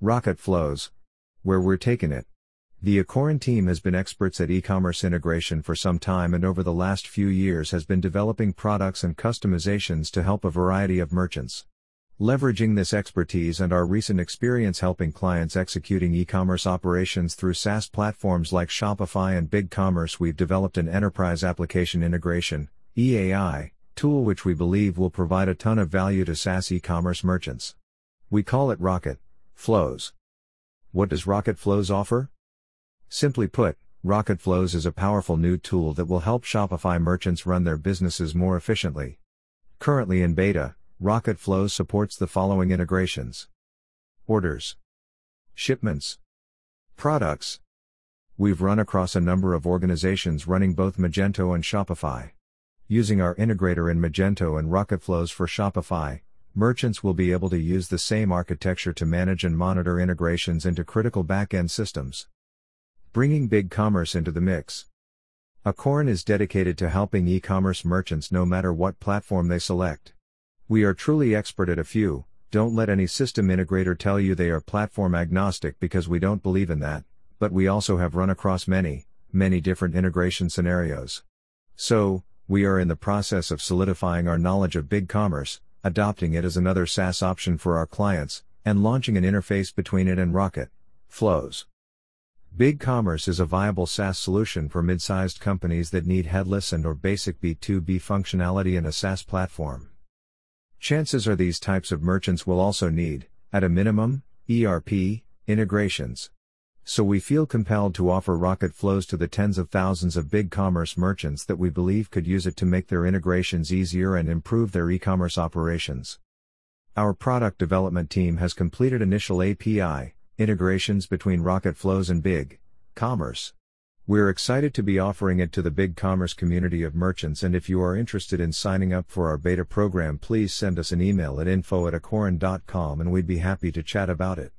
RocketFlowz. Where we're taking it. The Akoran team has been experts at e-commerce integration for some time and over the last few years has been developing products and customizations to help a variety of merchants. Leveraging this expertise and our recent experience helping clients executing e-commerce operations through SaaS platforms like Shopify and BigCommerce, we've developed an enterprise application integration (EAI) tool which we believe will provide a ton of value to SaaS e-commerce merchants. We call it Rocket Flows. What does RocketFlowz offer? Simply put, RocketFlowz is a powerful new tool that will help Shopify merchants run their businesses more efficiently. Currently in beta, RocketFlowz supports the following integrations Orders, Shipments, Products. We've run across a number of organizations running both Magento and Shopify. Using our integrator in Magento and RocketFlowz for Shopify, merchants will be able to use the same architecture to manage and monitor integrations into critical back-end systems. Bringing BigCommerce into the mix. Akoran is dedicated to helping e-commerce merchants no matter what platform they select. We are truly expert at a few, don't let any system integrator tell you they are platform agnostic because we don't believe in that, but we also have run across many, many different integration scenarios. So, we are in the process of solidifying our knowledge of BigCommerce, adopting it as another SaaS option for our clients, and launching an interface between it and Rocket Flows. BigCommerce is a viable SaaS solution for mid-sized companies that need headless and or basic B2B functionality in a SaaS platform. Chances are these types of merchants will also need, at a minimum, ERP integrations. So we feel compelled to offer RocketFlowz to the tens of thousands of BigCommerce merchants that we believe could use it to make their integrations easier and improve their e-commerce operations. Our product development team has completed initial API integrations between RocketFlowz and Big Commerce. We're excited to be offering it to the BigCommerce community of merchants and if you are interested in signing up for our beta program please send us an email at info at and we'd be happy to chat about it.